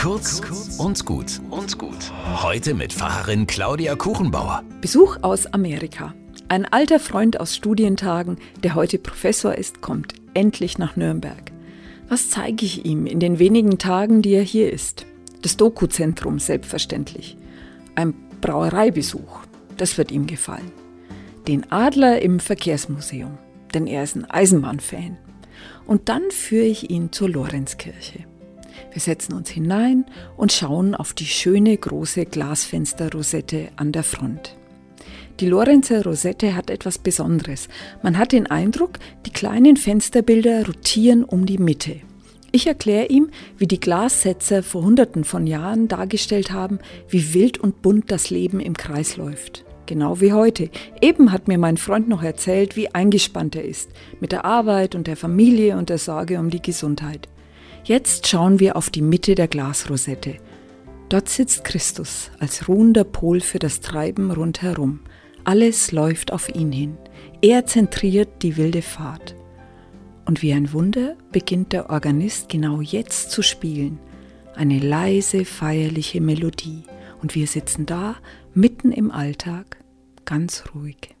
Kurz und gut und gut. Heute mit Pfarrerin Claudia Kuchenbauer. Besuch aus Amerika. Ein alter Freund aus Studientagen, der heute Professor ist, kommt endlich nach Nürnberg. Was zeige ich ihm in den wenigen Tagen, die er hier ist? Das Doku-Zentrum selbstverständlich. Ein Brauereibesuch, das wird ihm gefallen. Den Adler im Verkehrsmuseum, denn er ist ein Eisenbahnfan. Und dann führe ich ihn zur Lorenzkirche. Wir setzen uns hinein und schauen auf die schöne große Glasfensterrosette an der Front. Die Lorenzer Rosette hat etwas Besonderes. Man hat den Eindruck, die kleinen Fensterbilder rotieren um die Mitte. Ich erkläre ihm, wie die Glassetzer vor Hunderten von Jahren dargestellt haben, wie wild und bunt das Leben im Kreis läuft. Genau wie heute. Eben hat mir mein Freund noch erzählt, wie eingespannt er ist. Mit der Arbeit und der Familie und der Sorge um die Gesundheit. Jetzt schauen wir auf die Mitte der Glasrosette. Dort sitzt Christus als ruhender Pol für das Treiben rundherum. Alles läuft auf ihn hin. Er zentriert die wilde Fahrt. Und wie ein Wunder beginnt der Organist genau jetzt zu spielen. Eine leise, feierliche Melodie. Und wir sitzen da, mitten im Alltag, ganz ruhig.